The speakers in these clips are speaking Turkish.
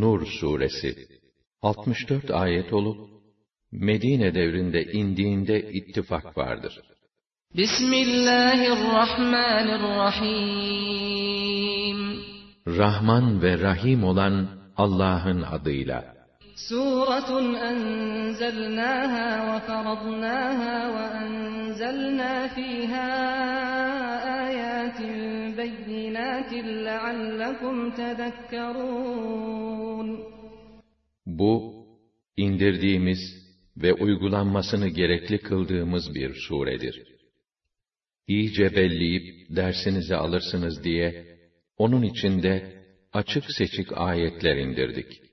Nur suresi 64 ayet olup Medine devrinde indiğinde ittifak vardır. Bismillahirrahmanirrahim Rahman ve Rahim olan Allah'ın adıyla. Suratun enzelnaha ve faradnaha ve enzelna fiha ayatin beyinatin leallekum tedekkerun. Bu, indirdiğimiz ve uygulanmasını gerekli kıldığımız bir suredir. İyice belleyip dersinizi alırsınız diye, onun içinde açık seçik ayetler indirdik.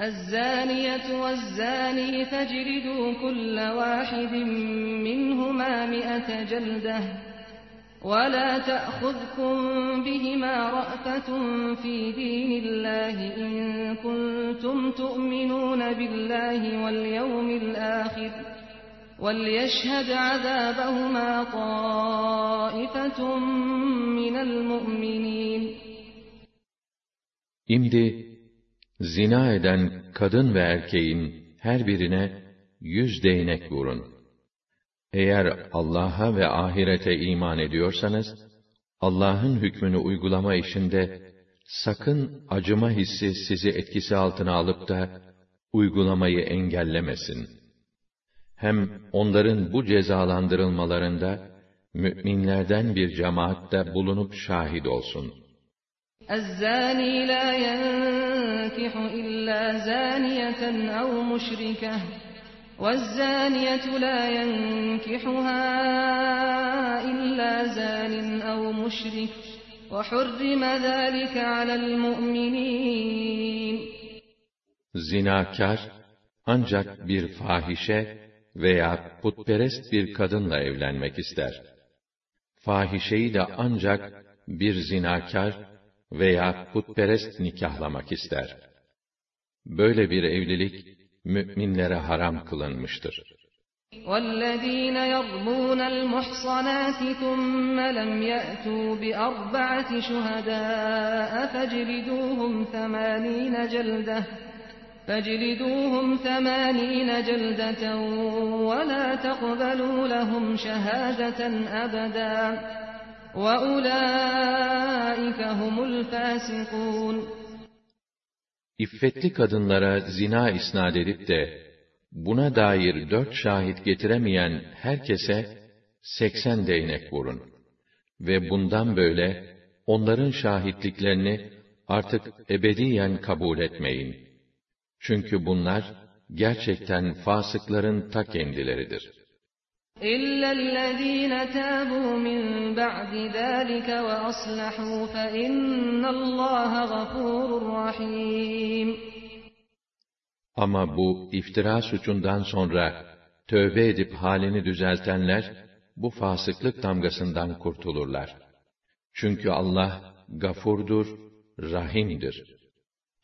الزانية والزاني فاجلدوا كل واحد منهما مئة جلدة ولا تأخذكم بهما رأفة في دين الله إن كنتم تؤمنون بالله واليوم الآخر وليشهد عذابهما طائفة من المؤمنين İmdi, zina eden kadın ve erkeğin her birine yüz değnek vurun. Eğer Allah'a ve ahirete iman ediyorsanız, Allah'ın hükmünü uygulama işinde sakın acıma hissi sizi etkisi altına alıp da uygulamayı engellemesin. Hem onların bu cezalandırılmalarında müminlerden bir cemaat de bulunup şahit olsun. الزاني لا ينكح إلا زانية أو مشركة والزانية لا ينكحها إلا زان أو مشرك وحرم ذلك على المؤمنين Zinakar, ancak bir fahişe veya putperest bir kadınla evlenmek ister. Fahişeyi de ancak bir zinakar veya putperest nikahlamak ister. Böyle bir evlilik, müminlere haram kılınmıştır. والذين يرمون المحصنات ثم لم يأتوا بأربعة شهداء فاجلدوهم ثمانين جلدة فاجلدوهم ثمانين جلدة ولا تقبلوا لهم شهادة أبدا وأولئك هم الفاسقون İffetli kadınlara zina isnat edip de, buna dair dört şahit getiremeyen herkese seksen değnek vurun. Ve bundan böyle, onların şahitliklerini artık ebediyen kabul etmeyin. Çünkü bunlar, gerçekten fasıkların ta kendileridir. إلا الذين تابوا من بعد ذلك وأصلحوا فإن الله غفور رحيم Ama bu iftira suçundan sonra tövbe edip halini düzeltenler bu fasıklık damgasından kurtulurlar. Çünkü Allah gafurdur, rahimdir.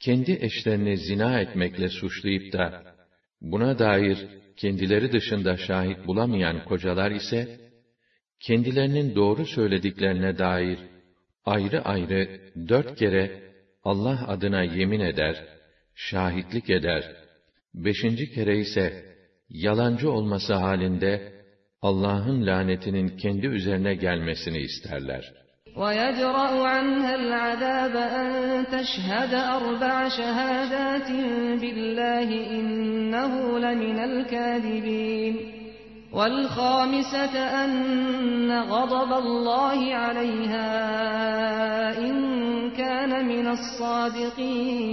Kendi eşlerini zina etmekle suçlayıp da buna dair kendileri dışında şahit bulamayan kocalar ise kendilerinin doğru söylediklerine dair ayrı ayrı dört kere Allah adına yemin eder, şahitlik eder. Beşinci kere ise yalancı olması halinde Allah'ın lanetinin kendi üzerine gelmesini isterler. ويدرأ عنها العذاب أن تشهد أربع شهادات بالله إنه لمن الكاذبين والخامسة أن غضب الله عليها إن كان من الصادقين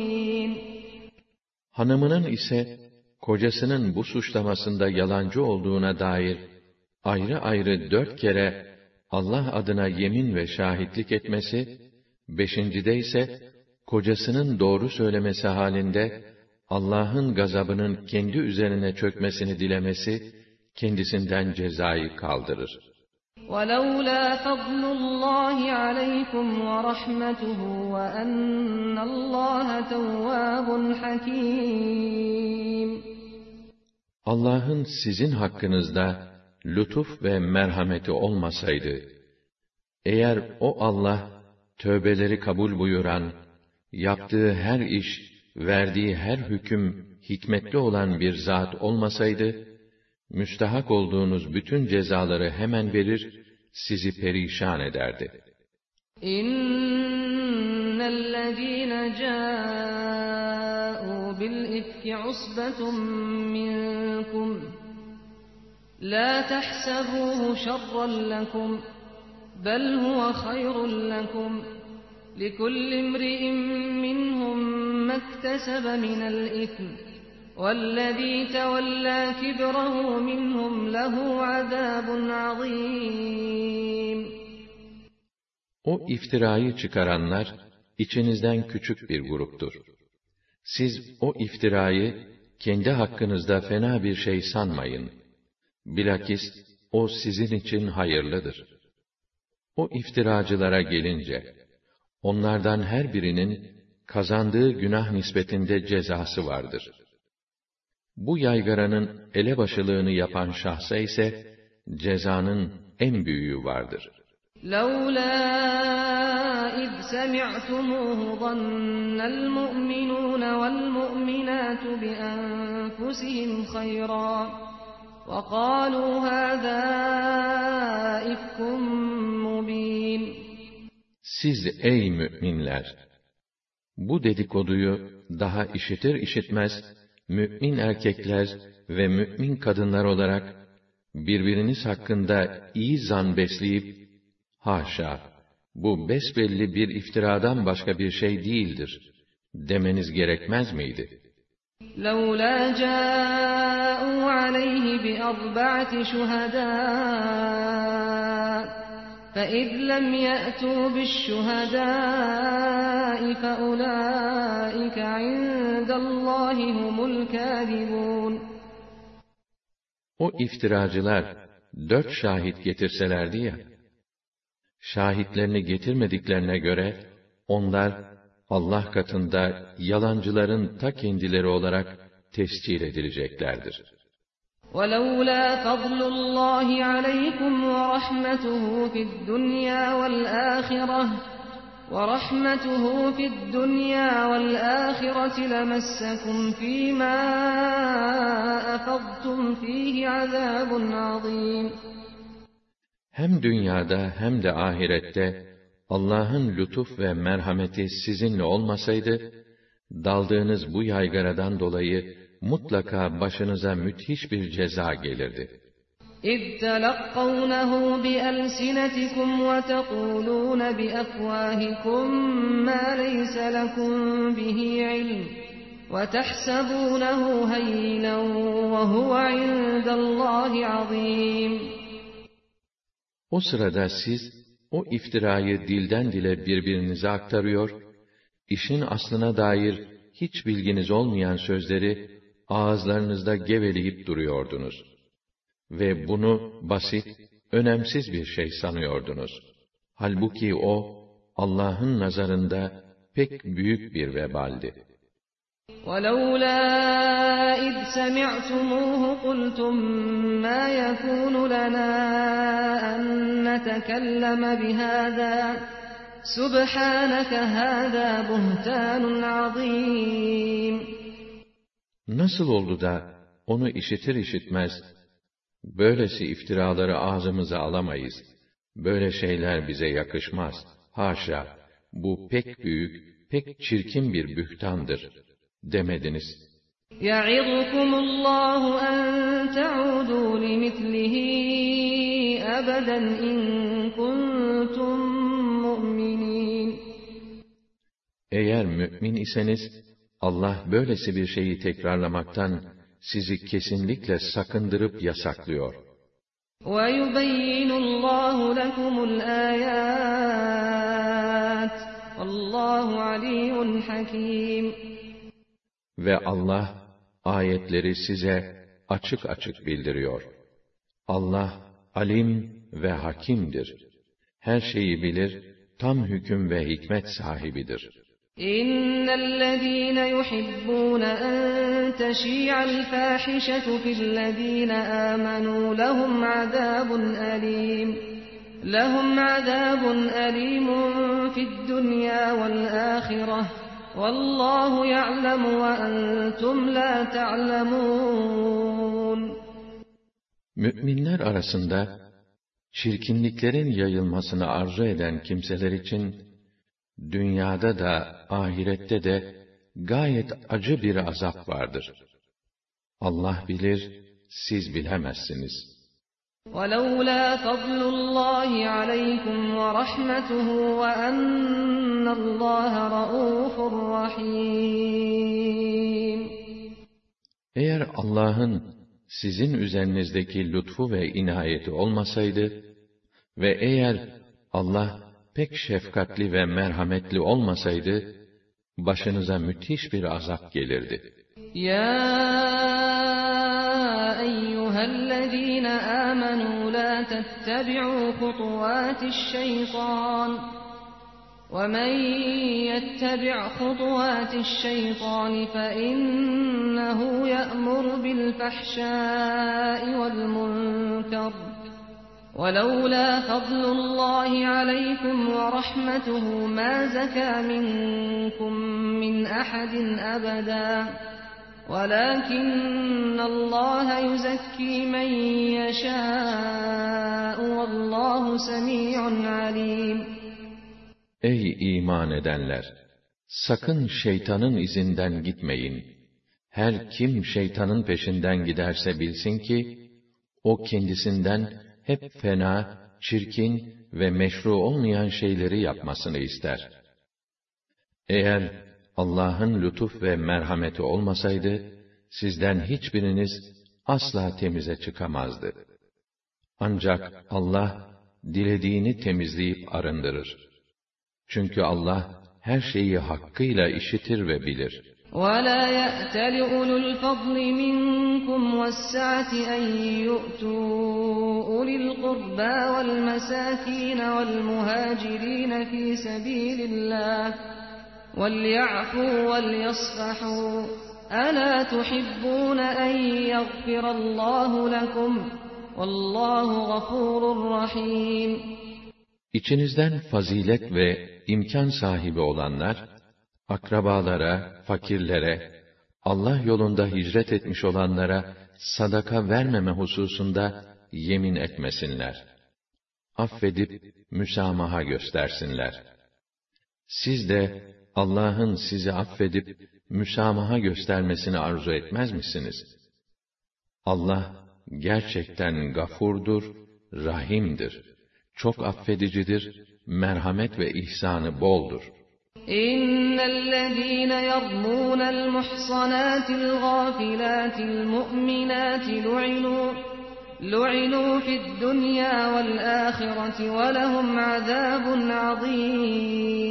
Hanımının ise kocasının bu suçlamasında yalancı olduğuna dair ayrı ayrı dört kere Allah adına yemin ve şahitlik etmesi, beşincide ise kocasının doğru söylemesi halinde Allah'ın gazabının kendi üzerine çökmesini dilemesi kendisinden cezayı kaldırır. وَلَوْلَا فَضْلُ اللّٰهِ عَلَيْكُمْ وَرَحْمَتُهُ وَأَنَّ اللّٰهَ تَوَّابٌ حَكِيمٌ Allah'ın sizin hakkınızda lütuf ve merhameti olmasaydı, eğer o Allah, tövbeleri kabul buyuran, yaptığı her iş, verdiği her hüküm hikmetli olan bir zat olmasaydı, müstahak olduğunuz bütün cezaları hemen verir, sizi perişan ederdi. İnnellezîne câ'û bil ifki usbetun minkum la tahsabuhu şerran lekum bel huve hayrun lekum لكل امرئ منهم ما اكتسب من الإثم والذي تولى كبره منهم له عذاب عظيم O iftirayı çıkaranlar içinizden küçük bir gruptur. Siz o iftirayı kendi hakkınızda fena bir şey sanmayın. Bilakis o sizin için hayırlıdır. O iftiracılara gelince, onlardan her birinin kazandığı günah nispetinde cezası vardır. Bu yaygaranın elebaşılığını yapan şahsa ise cezanın en büyüğü vardır. لَوْلَا إِذْ سَمِعْتُمُوهُ ظَنَّ الْمُؤْمِنُونَ وَالْمُؤْمِنَاتُ بِأَنفُسِهِمْ خَيْرًا وَقَالُوا هَذَا إِفْكٌ مُّبِينٌ Siz ey müminler! Bu dedikoduyu daha işitir işitmez, mümin erkekler ve mümin kadınlar olarak, birbiriniz hakkında iyi zan besleyip, haşa, bu besbelli bir iftiradan başka bir şey değildir, demeniz gerekmez miydi? لَوْلَا جَاءُوا عَلَيْهِ بِأَرْبَعَةِ شُهَدَاءَ فَإِذْ لَمْ يَأْتُوا بِالشُّهَدَاءِ فَأُولَٰئِكَ عِندَ اللّٰهِ هُمُ الْكَاذِبُونَ O iftiracılar dört şahit getirselerdi ya, şahitlerini getirmediklerine göre, onlar Allah katında yalancıların ta kendileri olarak tescil edileceklerdir. وَلَوْلَا فَضْلُ اللّٰهِ عَلَيْكُمْ وَرَحْمَتُهُ فِي الدُّنْيَا وَالْآخِرَةِ وَرَحْمَتُهُ فِي الدُّنْيَا وَالْآخِرَةِ لَمَسَّكُمْ فِي مَا أَفَضْتُمْ فِيهِ عَذَابٌ عَظِيمٌ Hem dünyada hem de ahirette Allah'ın lütuf ve merhameti sizinle olmasaydı, daldığınız bu yaygaradan dolayı mutlaka başınıza müthiş bir ceza gelirdi. اِذْ تَلَقَّوْنَهُ بِأَلْسِنَتِكُمْ وَتَقُولُونَ بِأَفْوَاهِكُمْ مَا لَيْسَ لَكُمْ بِهِ عِلْمٌ وَتَحْسَبُونَهُ هَيِّنًا وَهُوَ عِندَ اللّٰهِ عَظِيمٌ O sırada siz, o iftirayı dilden dile birbirinize aktarıyor, işin aslına dair hiç bilginiz olmayan sözleri ağızlarınızda geveleyip duruyordunuz. Ve bunu basit, önemsiz bir şey sanıyordunuz. Halbuki o, Allah'ın nazarında pek büyük bir vebaldi. وَلَوْلَا إِذْ سَمِعْتُمُوهُ قُلْتُمْ مَا يَكُونُ لَنَا أَن نَّتَكَلَّمَ بِهَٰذَا سُبْحَانَكَ هَٰذَا بُهْتَانٌ عَظِيمٌ Nasıl oldu da onu işitir işitmez, böylesi iftiraları ağzımıza alamayız, böyle şeyler bize yakışmaz, haşa, bu pek büyük, pek çirkin bir bühtandır, demediniz. يَعِظُكُمُ اللّٰهُ أَن تَعُودُوا لِمِثْلِهِ أَبَدًا إِن كُنتُم مُّؤْمِنِينَ Eğer mümin iseniz, Allah böylesi bir şeyi tekrarlamaktan sizi kesinlikle sakındırıp yasaklıyor. وَيُبَيِّنُ اللّٰهُ لَكُمُ الْآيَاتِ والله علي حكيم Ve Allah ayetleri size açık açık bildiriyor. Allah alim ve hakimdir. Her şeyi bilir, tam hüküm ve hikmet sahibidir. إن الذين يحبون أن تشيع الفاحشة في الذين آمنوا لهم عذاب أليم لهم عذاب أليم في الدنيا والآخرة والله يعلم وأنتم لا تعلمون Müminler arasında çirkinliklerin yayılmasını arzu eden kimseler için dünyada da ahirette de gayet acı bir azap vardır. Allah bilir, siz bilemezsiniz. ولولا فضل الله عليكم ورحمته وأن الله رؤوف رحيم Eğer Allah'ın sizin üzerinizdeki lütfu ve inayeti olmasaydı ve eğer Allah pek şefkatli ve merhametli olmasaydı, başınıza müthiş bir azap gelirdi. يا أيها الذين آمنوا لا تتبعوا خطوات الشيطان ومن يتبع خطوات الشيطان فإنه يأمر بالفحشاء والمنكر ولولا فضل الله عليكم ورحمته ما زكى منكم من أحد أبدا ولكن الله يزكي من يشاء والله سميع عليم Ey iman edenler! Sakın şeytanın izinden gitmeyin. Her kim şeytanın peşinden giderse bilsin ki, o kendisinden hep fena, çirkin ve meşru olmayan şeyleri yapmasını ister. Eğer Allah'ın lütuf ve merhameti olmasaydı, sizden hiçbiriniz asla temize çıkamazdı. Ancak Allah, dilediğini temizleyip arındırır. Çünkü Allah, her şeyi hakkıyla işitir ve bilir. ولا يأتل أولو الفضل منكم والسعة أن يؤتوا أولي القربى والمساكين والمهاجرين في سبيل الله وليعفوا وليصفحوا ألا تحبون أن يغفر الله لكم والله غفور رحيم İçinizden fazilet ve imkan sahibi olanlar, akrabalara, fakirlere, Allah yolunda hicret etmiş olanlara sadaka vermeme hususunda yemin etmesinler. Affedip müsamaha göstersinler. Siz de Allah'ın sizi affedip müsamaha göstermesini arzu etmez misiniz? Allah gerçekten gafurdur, rahimdir. Çok affedicidir, merhamet ve ihsanı boldur. إن الذين يرمون المحصنات الغافلات المؤمنات لعنوا لعنوا في الدنيا والآخرة ولهم عذاب عظيم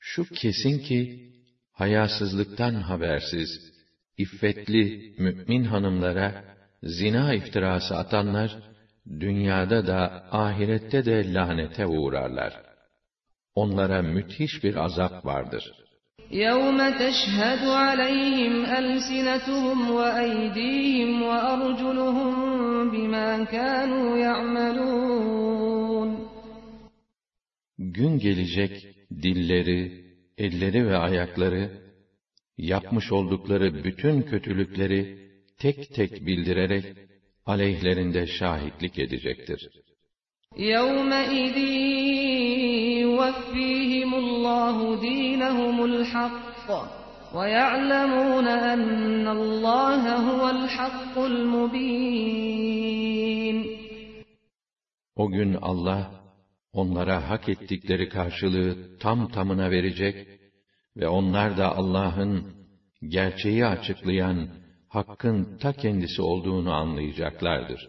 Şu kesin ki, hayasızlıktan habersiz, iffetli mümin hanımlara zina iftirası atanlar, dünyada da ahirette de lanete uğrarlar. Onlara müthiş bir azap vardır. يوم تشهد عليهم ألسنتهم وأيديهم وأرجلهم بما كانوا يعملون Gün gelecek dilleri, elleri ve ayakları yapmış oldukları bütün kötülükleri tek tek bildirerek aleyhlerinde şahitlik edecektir. يومئذ يوفيهم الله دينهم الحق ويعلمون أن الله هو الحق المبين O gün Allah onlara hak ettikleri karşılığı tam tamına verecek ve onlar da Allah'ın gerçeği açıklayan hakkın ta kendisi olduğunu anlayacaklardır.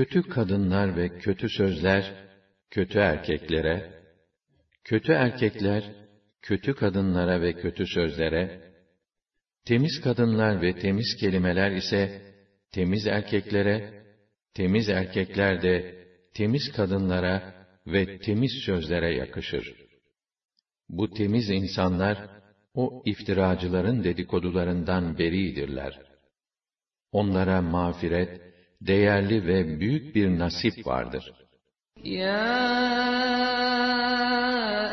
Kötü kadınlar ve kötü sözler, kötü erkeklere, kötü erkekler, kötü kadınlara ve kötü sözlere, temiz kadınlar ve temiz kelimeler ise, temiz erkeklere, temiz erkekler de, temiz kadınlara ve temiz sözlere yakışır. Bu temiz insanlar, o iftiracıların dedikodularından beridirler. Onlara mağfiret, değerli ve büyük bir nasip vardır. Ya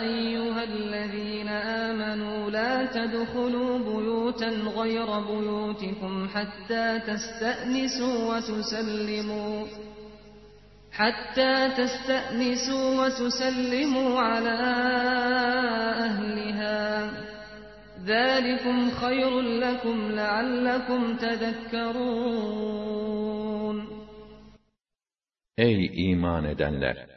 eyyühellezîne âmenû lâ tedhulû buyûten gayra buyûtikum hattâ teste'nisû ve tusellimû حتى تستأنسوا وتسلموا على أهلها ذلكم خير لكم لعلكم تذكرون Ey iman edenler!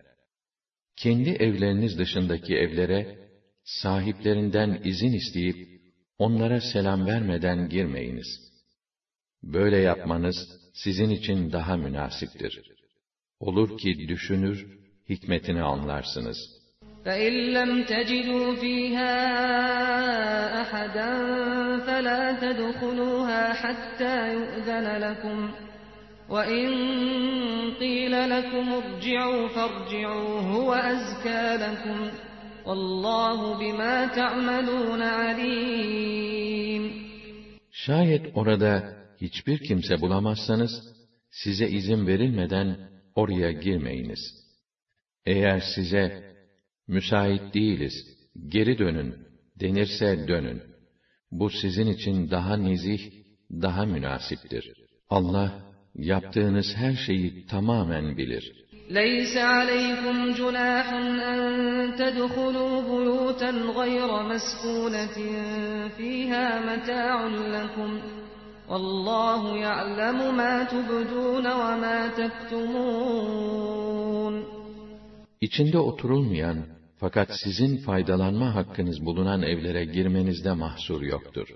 Kendi evleriniz dışındaki evlere, sahiplerinden izin isteyip, onlara selam vermeden girmeyiniz. Böyle yapmanız, sizin için daha münasiptir. Olur ki düşünür, hikmetini anlarsınız. فإن لم تجدوا فيها أحدا فلا تدخلوها حتى يؤذن لكم وإن قيل لكم ارجعوا فارجعوا هو أزكى لكم والله بما تعملون عليم Şayet orada hiçbir kimse bulamazsanız, size izin verilmeden oraya girmeyiniz. Eğer size, müsait değiliz, geri dönün, denirse dönün. Bu sizin için daha nezih, daha münasiptir. Allah, yaptığınız her şeyi tamamen bilir. ليس عليكم جناح أن تدخلوا بيوتا غير مسكونة فيها متاع لكم والله يعلم ما تبدون وما تكتمون İçinde oturulmayan, fakat sizin faydalanma hakkınız bulunan evlere girmenizde mahsur yoktur.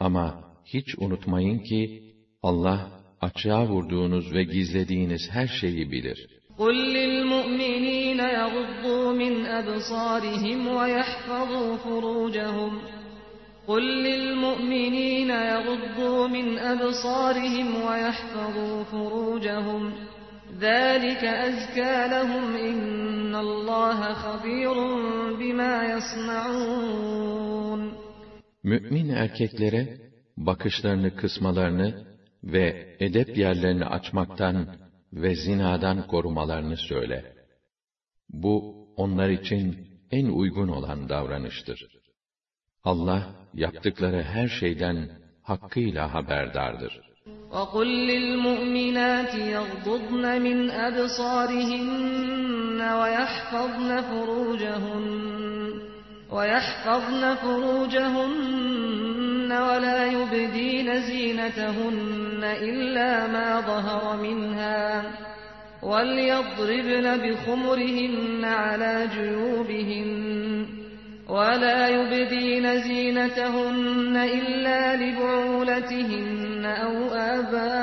Ama hiç unutmayın ki, Allah, açığa vurduğunuz ve gizlediğiniz her şeyi bilir. قل للمؤمنين يغضوا من أبصارهم ويحفظوا فروجهم قل للمؤمنين يغضوا من أبصارهم ويحفظوا فروجهم ذلك أزكى لهم إن الله خبير بما يصنعون Mümin erkeklere, bakışlarını kısmalarını ve edep yerlerini açmaktan ve zinadan korumalarını söyle. Bu, onlar için en uygun olan davranıştır. Allah, yaptıkları her şeyden hakkıyla haberdardır. وقل للمؤمنات يغضضن من أبصارهن ويحفظن فروجهن ويحفظن فروجهن ولا يبدين زينتهن إلا ما ظهر منها وليضربن بخمرهن على جيوبهن ولا يبدين زينتهن إلا لبعولتهن أو آبائهن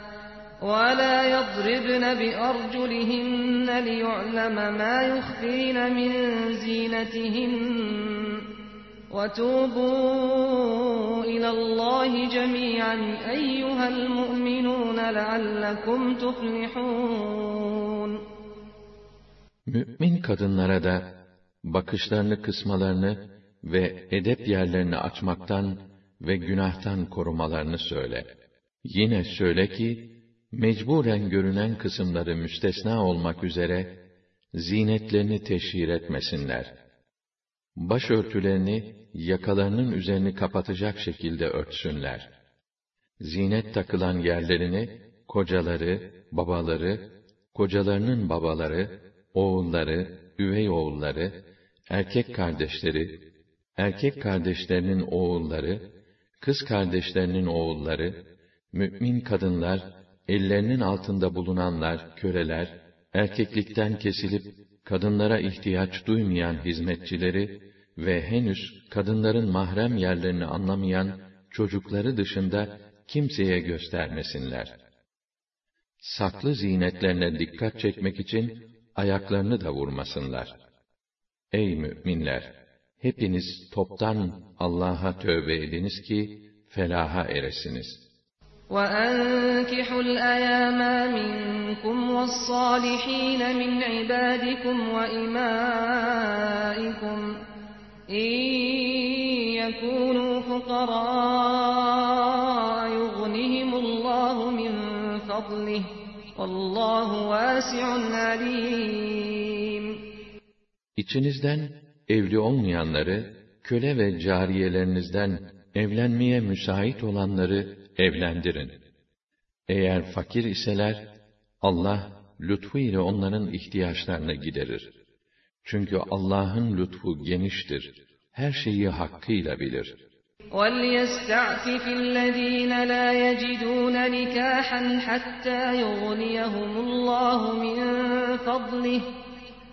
ولا يضربن بأرجلهن ليعلم ما يخفين من زينتهن وتوبوا إلى الله جميعا أيها المؤمنون لعلكم تفلحون Mümin kadınlara da bakışlarını kısmalarını ve edep yerlerini açmaktan ve günahtan korumalarını söyle. Yine söyle ki, mecburen görünen kısımları müstesna olmak üzere, zinetlerini teşhir etmesinler. Başörtülerini, yakalarının üzerini kapatacak şekilde örtsünler. Zinet takılan yerlerini, kocaları, babaları, kocalarının babaları, oğulları, üvey oğulları, erkek kardeşleri, erkek kardeşlerinin oğulları, kız kardeşlerinin oğulları, mümin kadınlar, ellerinin altında bulunanlar, köleler, erkeklikten kesilip kadınlara ihtiyaç duymayan hizmetçileri ve henüz kadınların mahrem yerlerini anlamayan çocukları dışında kimseye göstermesinler. Saklı zinetlerine dikkat çekmek için ayaklarını da vurmasınlar. Ey müminler! Hepiniz toptan Allah'a tövbe ediniz ki felaha eresiniz. وَأَنكِحُوا الْأَيَامَ مِنكُمْ وَالصَّالِحِينَ مِنْ عِبَادِكُمْ وَإِمَائِكُمْ إِنْ يَكُونُوا فُقَرَاءَ يُغْنِهِمُ اللَّهُ مِنْ فَضْلِهِ Allahu vasi'un alim. İçinizden evli olmayanları, köle ve cariyelerinizden evlenmeye müsait olanları evlendirin. Eğer fakir iseler, Allah lütfu ile onların ihtiyaçlarını giderir. Çünkü Allah'ın lütfu geniştir. Her şeyi hakkıyla bilir.'' وَلْيَسْتَعْفِفِ الَّذ۪ينَ لَا يَجِدُونَ نِكَاحًا حَتَّى يُغْنِيَهُمُ اللّٰهُ مِنْ فَضْلِهِ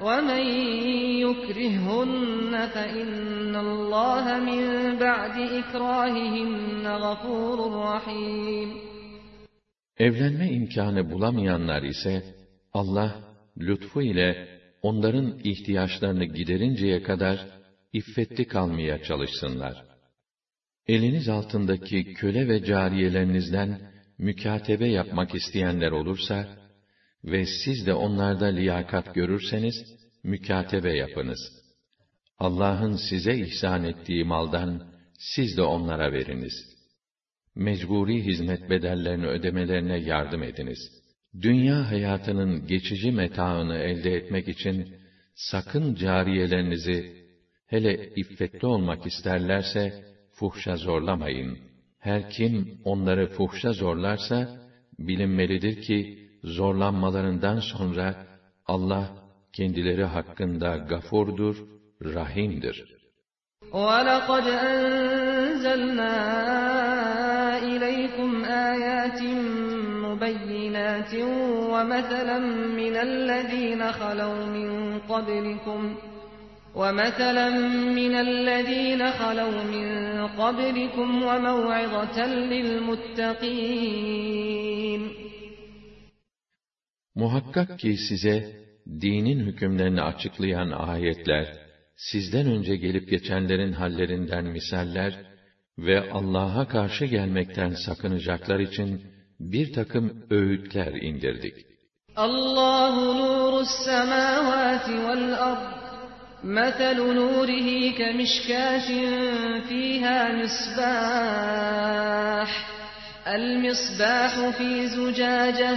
ومن يكرههن فإن الله من بعد إكراههن غفور رحيم Evlenme imkanı bulamayanlar ise Allah lütfu ile onların ihtiyaçlarını giderinceye kadar iffetli kalmaya çalışsınlar. Eliniz altındaki köle ve cariyelerinizden mükatebe yapmak isteyenler olursa ve siz de onlarda liyakat görürseniz, mükatebe yapınız. Allah'ın size ihsan ettiği maldan siz de onlara veriniz. Mecburi hizmet bedellerini ödemelerine yardım ediniz. Dünya hayatının geçici metaını elde etmek için sakın cariyelerinizi Hele iffetli olmak isterlerse, fuhşa zorlamayın. Her kim onları fuhşa zorlarsa, bilinmelidir ki, zorlanmalarından sonra, Allah, kendileri hakkında gafurdur, rahimdir. وَلَقَدْ أَنزَلْنَا إِلَيْكُمْ آيَاتٍ مُبَيِّنَاتٍ وَمَثَلًا مِنَ الَّذ۪ينَ خَلَوْا مِنْ قَبْلِكُمْ وَمَثَلًا مِنَ الَّذ۪ينَ خَلَوْا مِنْ قَبْلِكُمْ وَمَوْعِظَةً لِلْمُتَّقِينَ Muhakkak ki size dinin hükümlerini açıklayan ayetler, sizden önce gelip geçenlerin hallerinden misaller ve Allah'a karşı gelmekten sakınacaklar için bir takım öğütler indirdik. Allahu nurus semavati vel ard مثل نوره كمشكاة فيها مصباح المصباح في زجاجة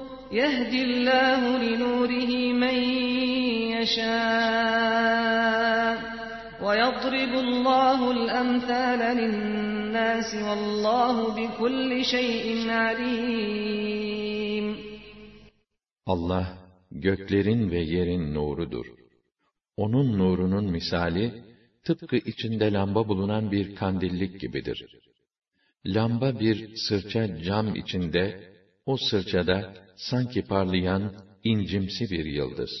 يهدي الله لنوره من يشاء ويضرب الله الأمثال للناس والله بكل شيء عليم Allah göklerin ve yerin nurudur. Onun nurunun misali tıpkı içinde lamba bulunan bir kandillik gibidir. Lamba bir sırça cam içinde, o sırçada sanki parlayan incimsi bir yıldız.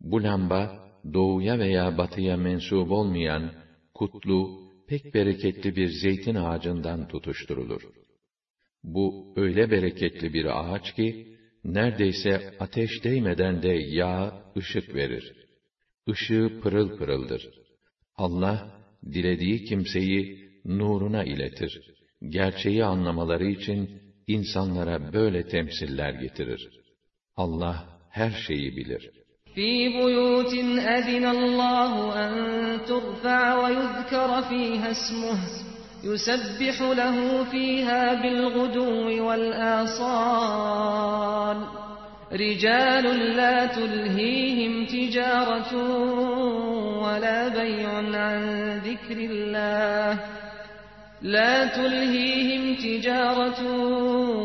Bu lamba doğuya veya batıya mensup olmayan kutlu, pek bereketli bir zeytin ağacından tutuşturulur. Bu öyle bereketli bir ağaç ki neredeyse ateş değmeden de yağ ışık verir. Işığı pırıl pırıldır. Allah dilediği kimseyi nuruna iletir. Gerçeği anlamaları için insanlara böyle temsiller getirir. Allah her şeyi bilir. في بيوت أذن الله أن ترفع ويذكر فيها اسمه يسبح له فيها بالغدو والآصال رجال لا تلهيهم تجارة ولا بيع عن ذكر الله لا تلهيهم تجارة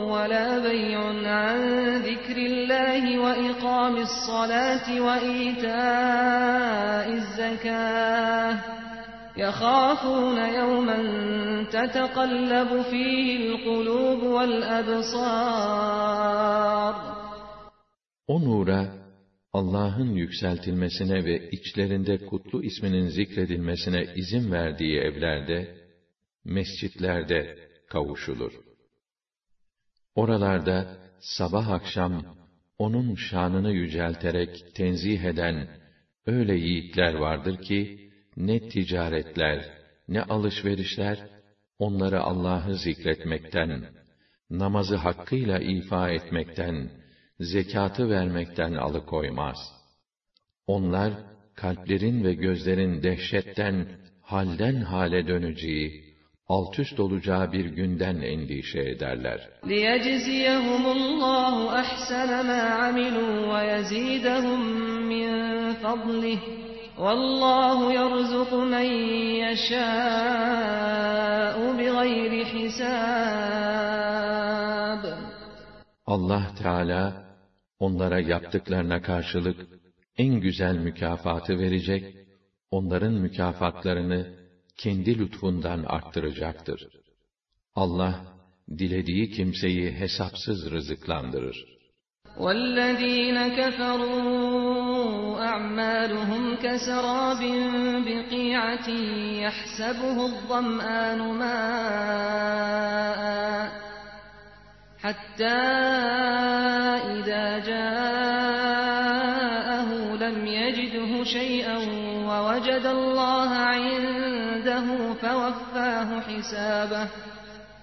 ولا بيع عن ذكر الله وإقام الصلاة وإيتاء الزكاة يخافون يوما تتقلب فيه القلوب والأبصار O nura, Allah'ın yükseltilmesine ve içlerinde kutlu isminin zikredilmesine izin verdiği evlerde, mescitlerde kavuşulur. Oralarda sabah akşam onun şanını yücelterek tenzih eden öyle yiğitler vardır ki ne ticaretler, ne alışverişler onları Allah'ı zikretmekten, namazı hakkıyla ifa etmekten, zekatı vermekten alıkoymaz. Onlar kalplerin ve gözlerin dehşetten halden hale döneceği, alt üst olacağı bir günden endişe ederler. لِيَجْزِيَهُمُ اللّٰهُ أَحْسَنَ مَا عَمِلُوا وَيَزِيدَهُم مِّن فَضْلِهِ وَاللّٰهُ يَرْزُقُ مَن يَشَاءُ بِغَيْرِ حِسَابٍ Allah Teala onlara yaptıklarına karşılık en güzel mükafatı verecek, onların mükafatlarını kendi lütfundan arttıracaktır. Allah, dilediği kimseyi hesapsız rızıklandırır. وَالَّذ۪ينَ كَفَرُوا أَعْمَالُهُمْ كَسَرَابٍ بِقِيعَةٍ يَحْسَبُهُ الظَّمْآنُ مَاءً حَتَّى إِذَا جَاءَهُ لَمْ يَجِدْهُ شَيْئًا وَوَجَدَ اللّٰهَ عِنْدَهُ فَوَفَّاهُ حِسَابَهُ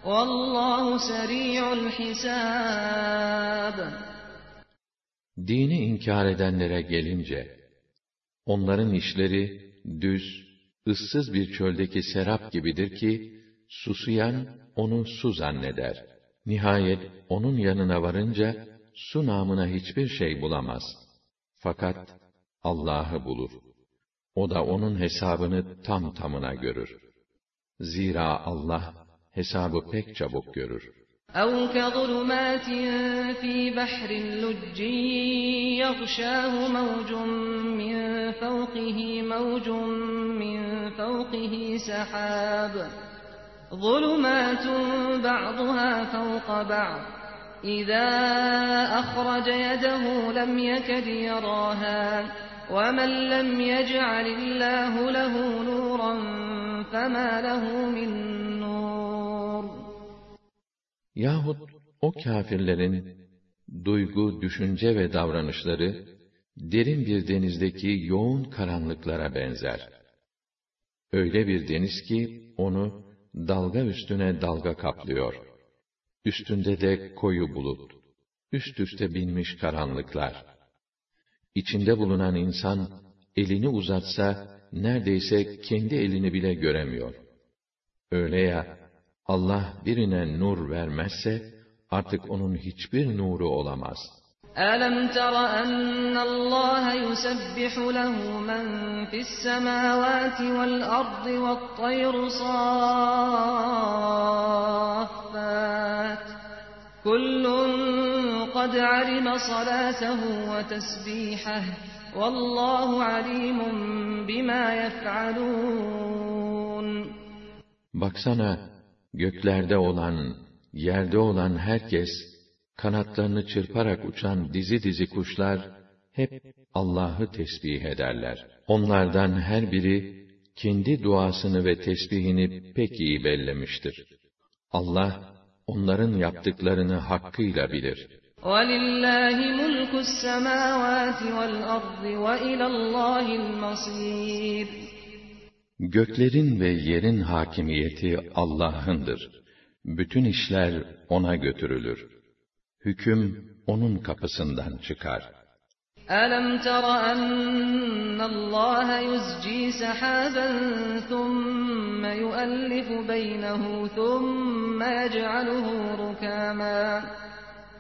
وَاللّٰهُ سَرِيعُ الْحِسَابِ Dini inkar edenlere gelince, onların işleri düz, ıssız bir çöldeki serap gibidir ki, susuyan onu su zanneder. Nihayet onun yanına varınca, su namına hiçbir şey bulamaz. Fakat Allah'ı bulur. O da onun hesabını tam tamına görür. Zira Allah hesabı pek çabuk görür. أَوْ كَظُلُمَاتٍ فِي بَحْرٍ لُجٍّ يَغْشَاهُ مَوْجٌ مِّن فَوْقِهِ مَوْجٌ مِّن فَوْقِهِ سَحَابٌ ظُلُمَاتٌ بَعْضُهَا فَوْقَ بَعْضٍ إِذَا أَخْرَجَ يَدَهُ لَمْ يَكَدْ يَرَاهَا وَمَنْ لَمْ يَجْعَلِ اللّٰهُ لَهُ نُورًا فَمَا لَهُ مِنْ نُورٍ Yahut o kâfirlerin duygu, düşünce ve davranışları derin bir denizdeki yoğun karanlıklara benzer. Öyle bir deniz ki, onu dalga üstüne dalga kaplıyor. Üstünde de koyu bulut, üst üste binmiş karanlıklar. İçinde bulunan insan, elini uzatsa, neredeyse kendi elini bile göremiyor. Öyle ya, Allah birine nur vermezse, artık onun hiçbir nuru olamaz.'' أَلَمْ تَرَ أَنَّ اللَّهَ يُسَبِّحُ لَهُ مَنْ فِي السَّمَاوَاتِ وَالْأَرْضِ وَالطَّيْرُ صَافَّاتٍ كُلٌّ قَدْ عَلِمَ صَلَاتَهُ وَتَسْبِيحَهُ Vallahu alimun bima yef'alun. Baksana göklerde olan, yerde olan herkes kanatlarını çırparak uçan dizi dizi kuşlar hep Allah'ı tesbih ederler. Onlardan her biri kendi duasını ve tesbihini pek iyi bellemiştir. Allah onların yaptıklarını hakkıyla bilir. وَلِلَّهِ مُلْكُ السَّمَاوَاتِ وَالْأَرْضِ وَإِلَى اللّٰهِ الْمَصِيرُ Göklerin ve yerin hakimiyeti Allah'ındır. Bütün işler O'na götürülür. Hüküm onun kapısından çıkar. أَلَمْ تَرَ أَنَّ اللَّهَ يُزْجِي سَحَابًا ثُمَّ يُؤَلِّفُ بَيْنَهُ ثُمَّ يَجْعَلُهُ رُكَامًا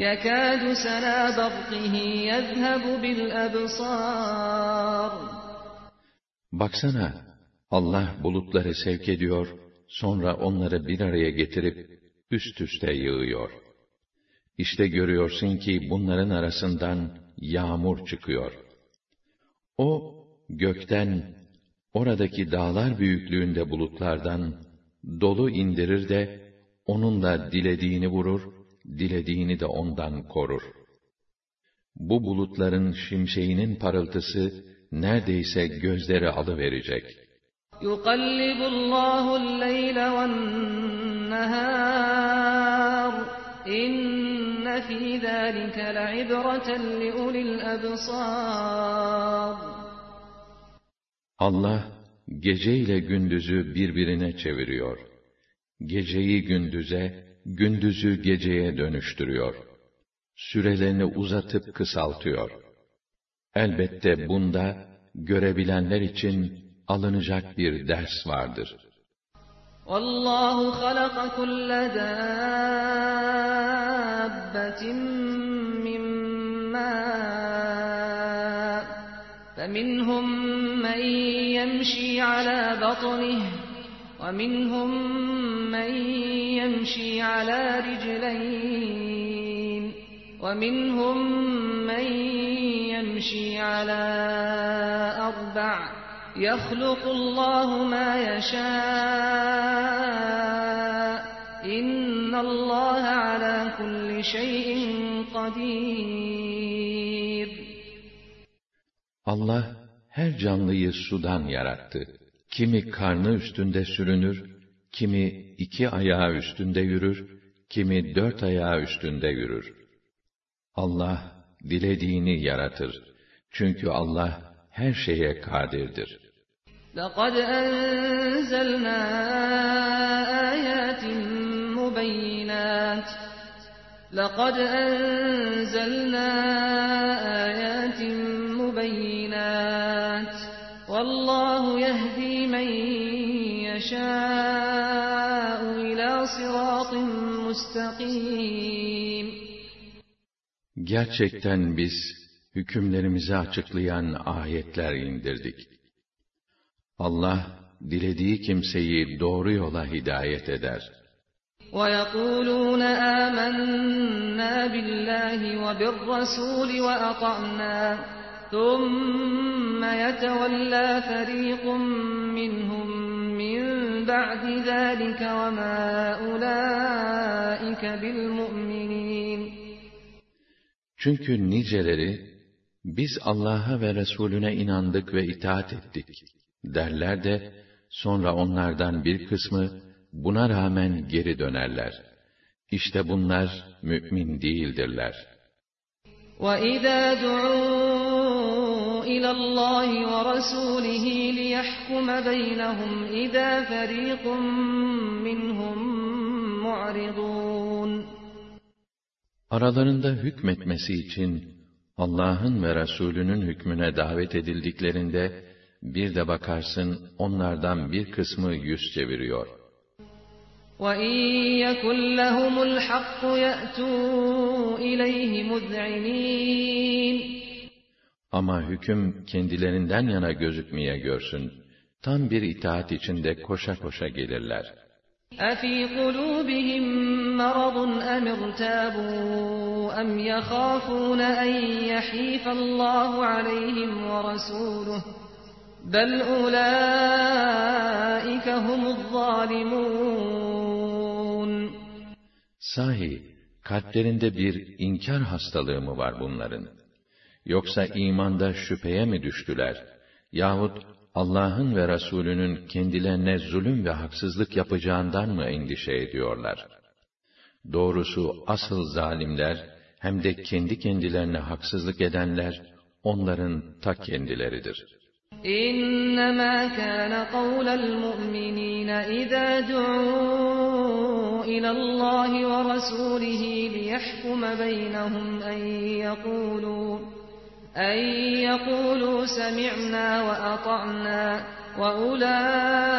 يكاد سنا برقه يذهب بالأبصار Baksana, Allah bulutları sevk ediyor, sonra onları bir araya getirip üst üste yığıyor. İşte görüyorsun ki bunların arasından yağmur çıkıyor. O, gökten, oradaki dağlar büyüklüğünde bulutlardan, dolu indirir de, onunla dilediğini vurur, dilediğini de ondan korur. Bu bulutların şimşeğinin parıltısı, neredeyse gözleri alıverecek. يُقَلِّبُ اللّٰهُ اللَّيْلَ وَالنَّهَارِ İnne fî zâlike le'ibreten liulil ebsâr. Allah gece ile gündüzü birbirine çeviriyor. Geceyi gündüze, gündüzü geceye dönüştürüyor. Sürelerini uzatıp kısaltıyor. Elbette bunda görebilenler için alınacak bir ders vardır. وَاللّٰهُ خَلَقَ كُلَّ دَابَّةٍ مِّن مَّاءٍ فَمِنْهُم مَّن يَمْشِي عَلَىٰ بَطْنِهِ وَمِنْهُم مَّن يَمْشِي عَلَىٰ رِجْلَيْنِ وَمِنْهُم مَّن يَمْشِي عَلَىٰ أَرْبَعٍ يَخْلُقُ اللّٰهُ مَا يَشَاءُ اِنَّ اللّٰهَ عَلَى كُلِّ شَيْءٍ قَدِيرٌ Allah her canlıyı sudan yarattı. Kimi karnı üstünde sürünür, kimi iki ayağı üstünde yürür, kimi dört ayağı üstünde yürür. Allah dilediğini yaratır. Çünkü Allah her şeye kadirdir. لَقَدْ أَنزَلْنَا آيَاتٍ مُبَيِّنَاتٍ لَقَدْ أَنزَلْنَا آيَاتٍ مُبَيِّنَاتٍ وَاللّٰهُ يَهْدِي مَنْ يَشَاءُ إِلَى صِرَاطٍ مُسْتَقِيمٍ Gerçekten biz hükümlerimizi açıklayan ayetler indirdik. Allah dilediği kimseyi doğru yola hidayet eder. وَيَقُولُونَ آمَنَّا بِاللّٰهِ وَبِالرَّسُولِ وَأَطَعْنَا ثم يتولى فريق منهم من بعد ذلك وما أولئك بالمؤمنين Çünkü niceleri biz Allah'a ve Resulüne inandık ve itaat ettik derler de sonra onlardan bir kısmı buna rağmen geri dönerler. İşte bunlar mümin değildirler. وَإِذَا دُعُوا إِلَى اللّٰهِ وَرَسُولِهِ لِيَحْكُمَ بَيْنَهُمْ إِذَا فَرِيقٌ مِّنْهُمْ مُعْرِضُونَ Aralarında hükmetmesi için Allah'ın ve Resulünün hükmüne davet edildiklerinde bir de bakarsın onlardan bir kısmı yüz çeviriyor. وَاِنْ يَكُنْ لَهُمُ الْحَقُّ يَأْتُوا اِلَيْهِ مُذْعِنِينَ Ama hüküm kendilerinden yana gözükmeye görsün. Tam bir itaat içinde koşa koşa gelirler. أَفِي قُلُوبِهِمْ مَرَضٌ أَمِ ارْتَابُوا أَمْ يَخَافُونَ أَنْ يَحِيفَ اللّٰهُ عَلَيْهِمْ وَرَسُولُهُ بَلْ أُولَٰئِكَ هُمُ الظَّالِمُونَ Sahi, kalplerinde bir inkar hastalığı mı var bunların? Yoksa imanda şüpheye mi düştüler? Yahut Allah'ın ve Resulünün kendilerine zulüm ve haksızlık yapacağından mı endişe ediyorlar? Doğrusu asıl zalimler, hem de kendi kendilerine haksızlık edenler, onların ta kendileridir.'' إنما كان قول المؤمنين إذا دعوا إلى الله ورسوله ليحكم بينهم أن يقولوا en yekulu semi'na ve ata'na ve ulaike.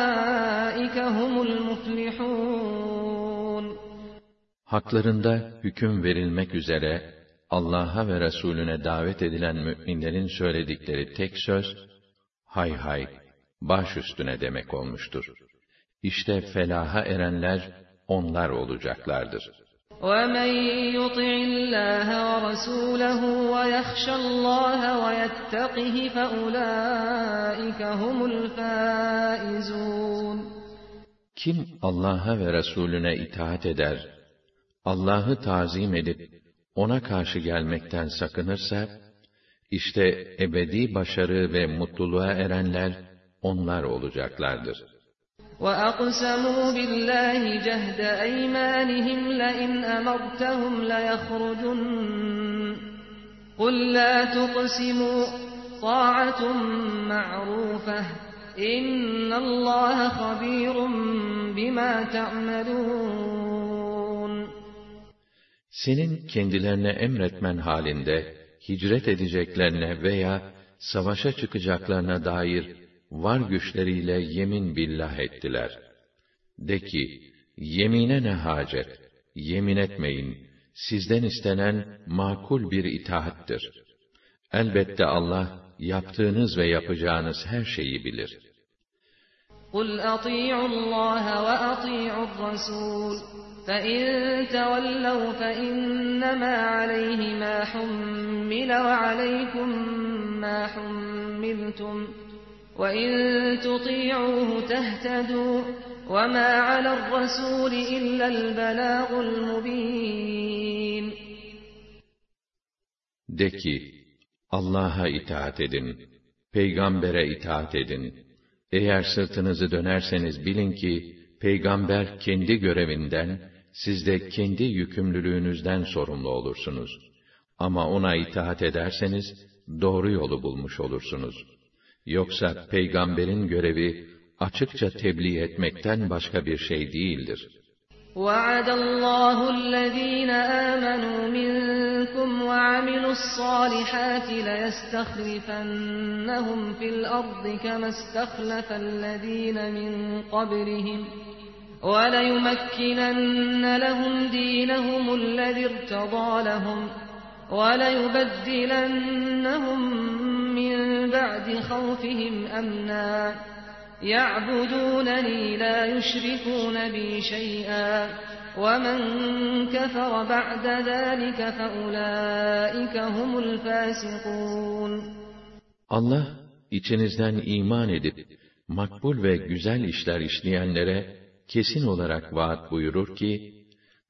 Haklarında hüküm verilmek üzere Allah'a ve Resulüne davet edilen müminlerin söyledikleri tek söz, hay hay, baş üstüne demek olmuştur. İşte felaha erenler onlar olacaklardır. وَمَنْ يُطِعِ اللّٰهَ وَرَسُولَهُ وَيَخْشَ اللّٰهَ وَيَتَّقِهِ فَأُولَٰئِكَ هُمُ الْفَائِزُونَ Kim Allah'a ve Resulüne itaat eder, Allah'ı tazim edip ona karşı gelmekten sakınırsa, işte ebedi başarı ve mutluluğa erenler onlar olacaklardır. وَأَقْسَمُوا بِاللّٰهِ جَهْدَ أَيْمَانِهِمْ لَئِنْ أَمَرْتَهُمْ لَيَخْرُجُنَّ قُلْ لَا تُقْسِمُوا طَاعَةٌ مَّعْرُوفَةٌ إِنَّ اللّٰهَ خَبِيرٌ بِمَا تَعْمَلُونَ Senin kendilerine emretmen halinde, hicret edeceklerine veya savaşa çıkacaklarına dair var güçleriyle yemin billah ettiler. De ki, yemine ne hacet, yemin etmeyin, sizden istenen makul bir itaattir. Elbette Allah, yaptığınız ve yapacağınız her şeyi bilir. قُلْ أَطِيعُوا اللّٰهَ وَأَطِيعُوا الرَّسُولَ فَإِن تَوَلَّوْا فَإِنَّمَا عَلَيْهِ مَا حُمِّلَ وَعَلَيْكُمْ مَا حُمِّلْتُمْ وَإِن تُطِيعُوهُ تَهْتَدُوا وَمَا عَلَى الرَّسُولِ إِلَّا الْبَلَاغُ الْمُبِينُ De ki, Allah'a itaat edin, peygambere itaat edin. Eğer sırtınızı dönerseniz bilin ki, peygamber kendi görevinden, siz de kendi yükümlülüğünüzden sorumlu olursunuz. Ama ona itaat ederseniz, doğru yolu bulmuş olursunuz. Yoksa peygamberin görevi, açıkça tebliğ etmekten başka bir şey değildir. وَعَدَ اللّٰهُ الَّذ۪ينَ آمَنُوا مِنْكُمْ وَعَمِلُوا الصَّالِحَاتِ لَيَسْتَخْلِفَنَّهُمْ فِي الْأَرْضِ كَمَا اسْتَخْلَفَ الَّذ۪ينَ مِنْ قَبْلِهِمْ وَلَيُمَكِّنَنَّ لَهُمْ دِينَهُمُ الَّذِي ارْتَضَىٰ لَهُمْ وَلَيُبَدِّلَنَّهُمْ مِنْ بَعْدِ خَوْفِهِمْ أَمْنًا يَعْبُدُونَنِي لَا يُشْرِكُونَ بِي شَيْئًا وَمَنْ كَفَرَ بَعْدَ ذَٰلِكَ فَأُولَٰئِكَ هُمُ الْفَاسِقُونَ Allah, içinizden iman edip, makbul ve güzel işler işleyenlere, kesin olarak vaat buyurur ki,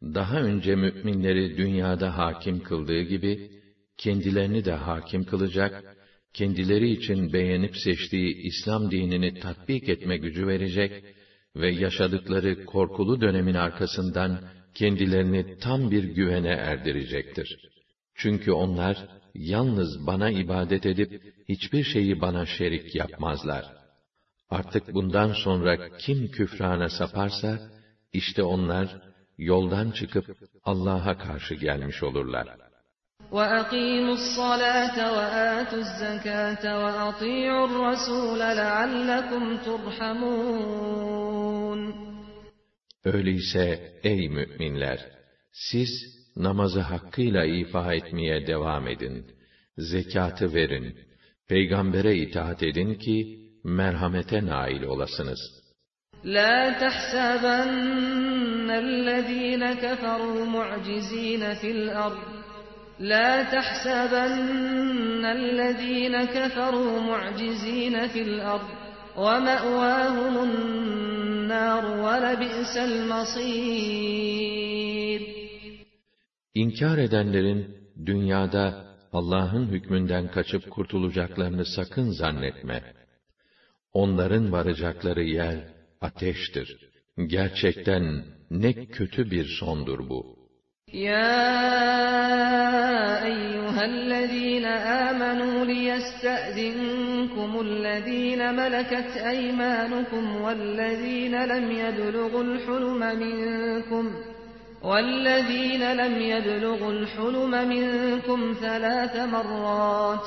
daha önce müminleri dünyada hakim kıldığı gibi, kendilerini de hakim kılacak, kendileri için beğenip seçtiği İslam dinini tatbik etme gücü verecek ve yaşadıkları korkulu dönemin arkasından kendilerini tam bir güvene erdirecektir. Çünkü onlar yalnız bana ibadet edip hiçbir şeyi bana şerik yapmazlar. Artık bundan sonra kim küfrana saparsa işte onlar yoldan çıkıp Allah'a karşı gelmiş olurlar. وَأَقِيمُوا الصَّلَاةَ وَآتُوا الزَّكَاةَ وَأَطِيعُوا الرَّسُولَ لَعَلَّكُمْ تُرْحَمُونَ Öyleyse ey müminler! Siz namazı hakkıyla ifa etmeye devam edin. Zekatı verin. Peygambere itaat edin ki, merhamete nail olasınız. La tahsabannellezîne keferû mu'cizîne fil ard. La tahsabanna allazina keferu mu'cizina fil ard ve ma'wahumun nar ve lebi'sel masir. İnkar edenlerin dünyada Allah'ın hükmünden kaçıp kurtulacaklarını sakın zannetme. Onların varacakları yer ateştir. Gerçekten ne kötü bir sondur bu.'' يا أيها الذين آمنوا ليستأذنكم الذين ملكت أيمانكم والذين لم يبلغوا الحلم منكم والذين لم يبلغوا الحلم منكم ثلاث مرات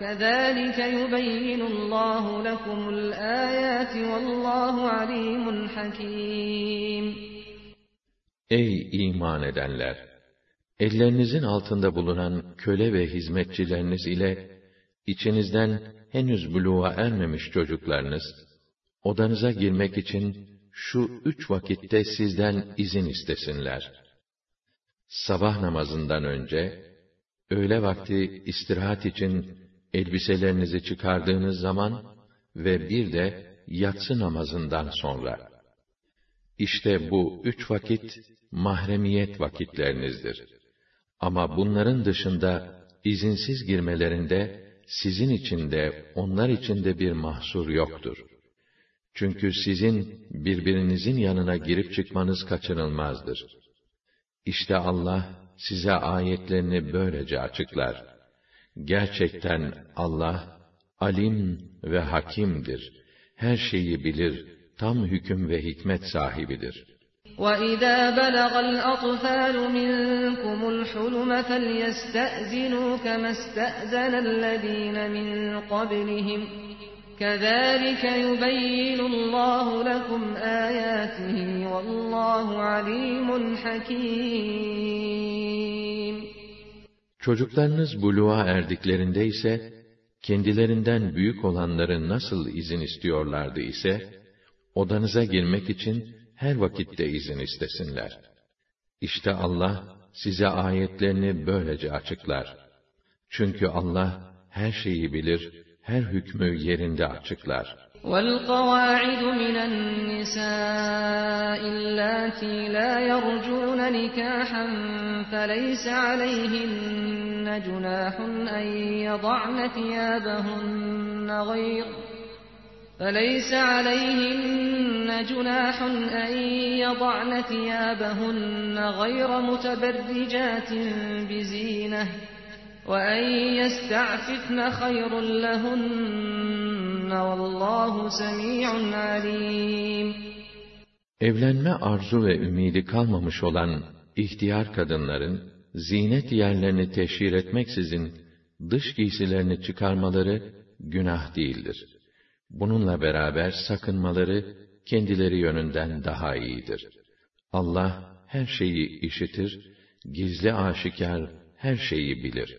كَذَٰلِكَ يُبَيِّنُ اللّٰهُ لَكُمُ الْآيَاتِ وَاللّٰهُ عَلِيمٌ حَكِيمٌ Ey iman edenler! Ellerinizin altında bulunan köle ve hizmetçileriniz ile içinizden henüz buluğa ermemiş çocuklarınız, odanıza girmek için şu üç vakitte sizden izin istesinler. Sabah namazından önce, öğle vakti istirahat için elbiselerinizi çıkardığınız zaman ve bir de yatsı namazından sonra. İşte bu üç vakit mahremiyet vakitlerinizdir. Ama bunların dışında izinsiz girmelerinde sizin için de onlar için de bir mahsur yoktur. Çünkü sizin birbirinizin yanına girip çıkmanız kaçınılmazdır. İşte Allah size ayetlerini böylece açıklar. Gerçekten Allah alim ve hakimdir. Her şeyi bilir, tam hüküm ve hikmet sahibidir. وَإِذَا بَلَغَ الْأَطْفَالُ مِنْكُمُ الْحُلُمَ فَلْيَسْتَأْذِنُوا كَمَا اسْتَأْذَنَ الَّذِينَ مِنْ قَبْلِهِمْ كَذَٰلِكَ يُبَيِّنُ اللّٰهُ لَكُمْ آيَاتِهِ وَاللّٰهُ عَلِيمٌ حَكِيمٌ Çocuklarınız buluğa erdiklerinde ise, kendilerinden büyük olanların nasıl izin istiyorlardı ise, odanıza girmek için her vakitte izin istesinler. İşte Allah, size ayetlerini böylece açıklar. Çünkü Allah, her şeyi bilir, her hükmü yerinde açıklar. وَالْقَوَاعِدُ مِنَ النِّسَاءِ اللَّاتِي لَا يَرْجُونَ نِكَاحًا فَلَيْسَ عَلَيْهِنَّ جُنَاحٌ أَن يَضَعْنَ ثِيَابَهُنَّ غَيْرَ فليس عليهن جناح أن يضعن ثيابهن غير متبرجات بزينة وَاَنْ يَسْتَعْفِفْنَ خَيْرٌ لَهُنَّ وَاللّٰهُ سَمِيعٌ عَلِيمٌ Evlenme arzu ve ümidi kalmamış olan ihtiyar kadınların, zinet yerlerini teşhir etmeksizin, dış giysilerini çıkarmaları günah değildir. Bununla beraber sakınmaları kendileri yönünden daha iyidir. Allah her şeyi işitir, gizli aşikar her şeyi bilir.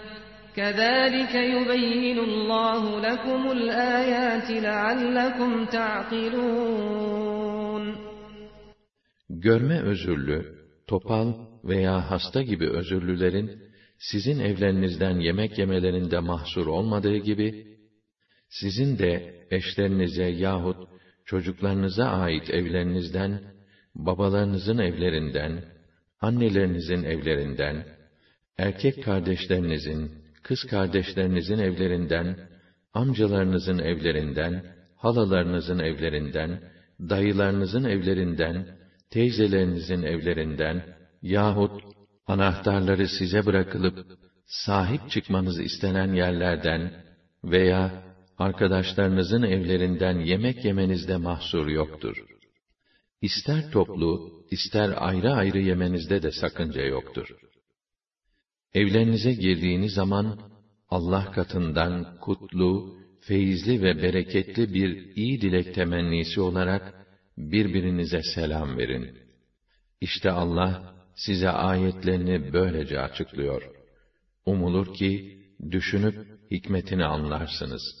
كذلك يبين الله لكم الآيات لعلكم تعقلون Görme özürlü, topal veya hasta gibi özürlülerin sizin evlerinizden yemek yemelerinde mahsur olmadığı gibi, sizin de eşlerinize yahut çocuklarınıza ait evlerinizden, babalarınızın evlerinden, annelerinizin evlerinden, erkek kardeşlerinizin, kız kardeşlerinizin evlerinden, amcalarınızın evlerinden, halalarınızın evlerinden, dayılarınızın evlerinden, teyzelerinizin evlerinden yahut anahtarları size bırakılıp sahip çıkmanız istenen yerlerden veya arkadaşlarınızın evlerinden yemek yemenizde mahsur yoktur. İster toplu, ister ayrı ayrı yemenizde de sakınca yoktur. Evlerinize girdiğiniz zaman Allah katından kutlu, feyizli ve bereketli bir iyi dilek temennisi olarak birbirinize selam verin. İşte Allah size ayetlerini böylece açıklıyor. Umulur ki düşünüp hikmetini anlarsınız.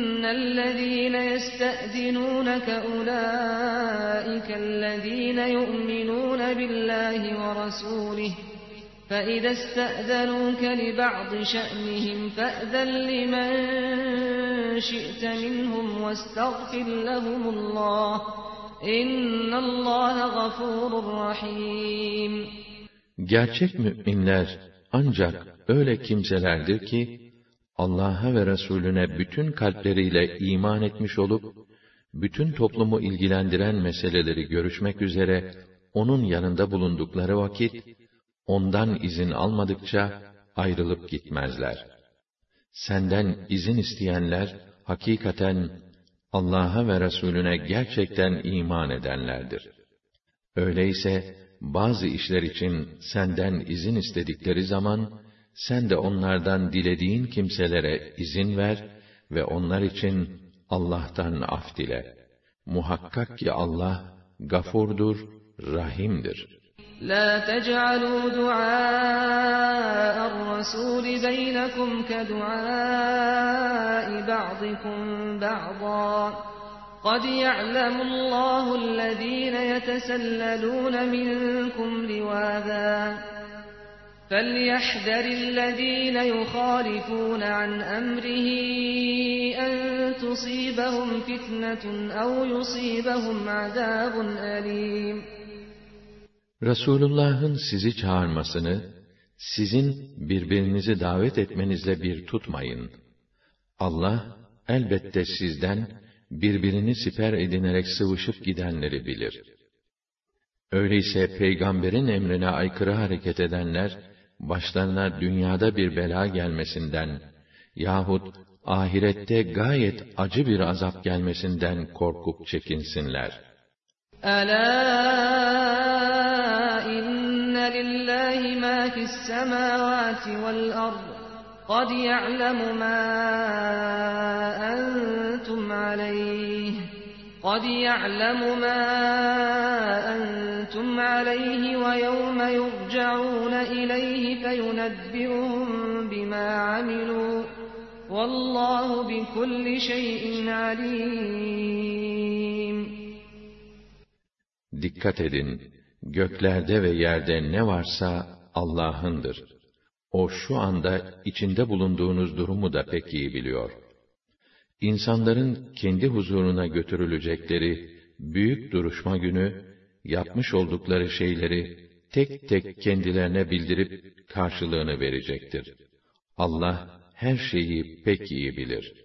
الذين يستأذنونك أولئك الذين يؤمنون بالله ورسوله فإذا استأذنوك لبعض شأنهم فأذن لمن شئت منهم واستغفر لهم الله إن الله غفور رحيم Gerçek müminler ancak öyle kimselerdir ki, Allah'a ve Resulüne bütün kalpleriyle iman etmiş olup, bütün toplumu ilgilendiren meseleleri görüşmek üzere, onun yanında bulundukları vakit, ondan izin almadıkça ayrılıp gitmezler. Senden izin isteyenler, hakikaten Allah'a ve Resulüne gerçekten iman edenlerdir. Öyleyse, bazı işler için senden izin istedikleri zaman, sen de onlardan dilediğin kimselere izin ver ve onlar için Allah'tan af dile. Muhakkak ki Allah gafurdur, rahimdir. لا تجعلوا دعاء الرسول بينكم كدعاء بعضكم بعضا قد يعلم الله الذين يتسللون منكم لواذا فليحذر الذين يخالفون عن أمره أن تصيبهم فتنة أو يصيبهم عذاب أليم Resulullah'ın sizi çağırmasını, sizin birbirinizi davet etmenizle bir tutmayın. Allah, elbette sizden, birbirini siper edinerek sıvışıp gidenleri bilir. Öyleyse peygamberin emrine aykırı hareket edenler, başlarına dünyada bir bela gelmesinden yahut ahirette gayet acı bir azap gelmesinden korkup çekinsinler. Ela inne lillahi ma fis semavati vel ard. قد يعلم ما أنتم عليه قد يعلم ما أنتم عليه ويوم يرجعون إليه فينبئهم بما عملوا والله بكل شيء عليم Dikkat edin, göklerde ve yerde ne varsa Allah'ındır. O şu anda içinde bulunduğunuz durumu da pek iyi biliyor. İnsanların kendi huzuruna götürülecekleri büyük duruşma günü, yapmış oldukları şeyleri tek tek kendilerine bildirip karşılığını verecektir. Allah her şeyi pek iyi bilir.''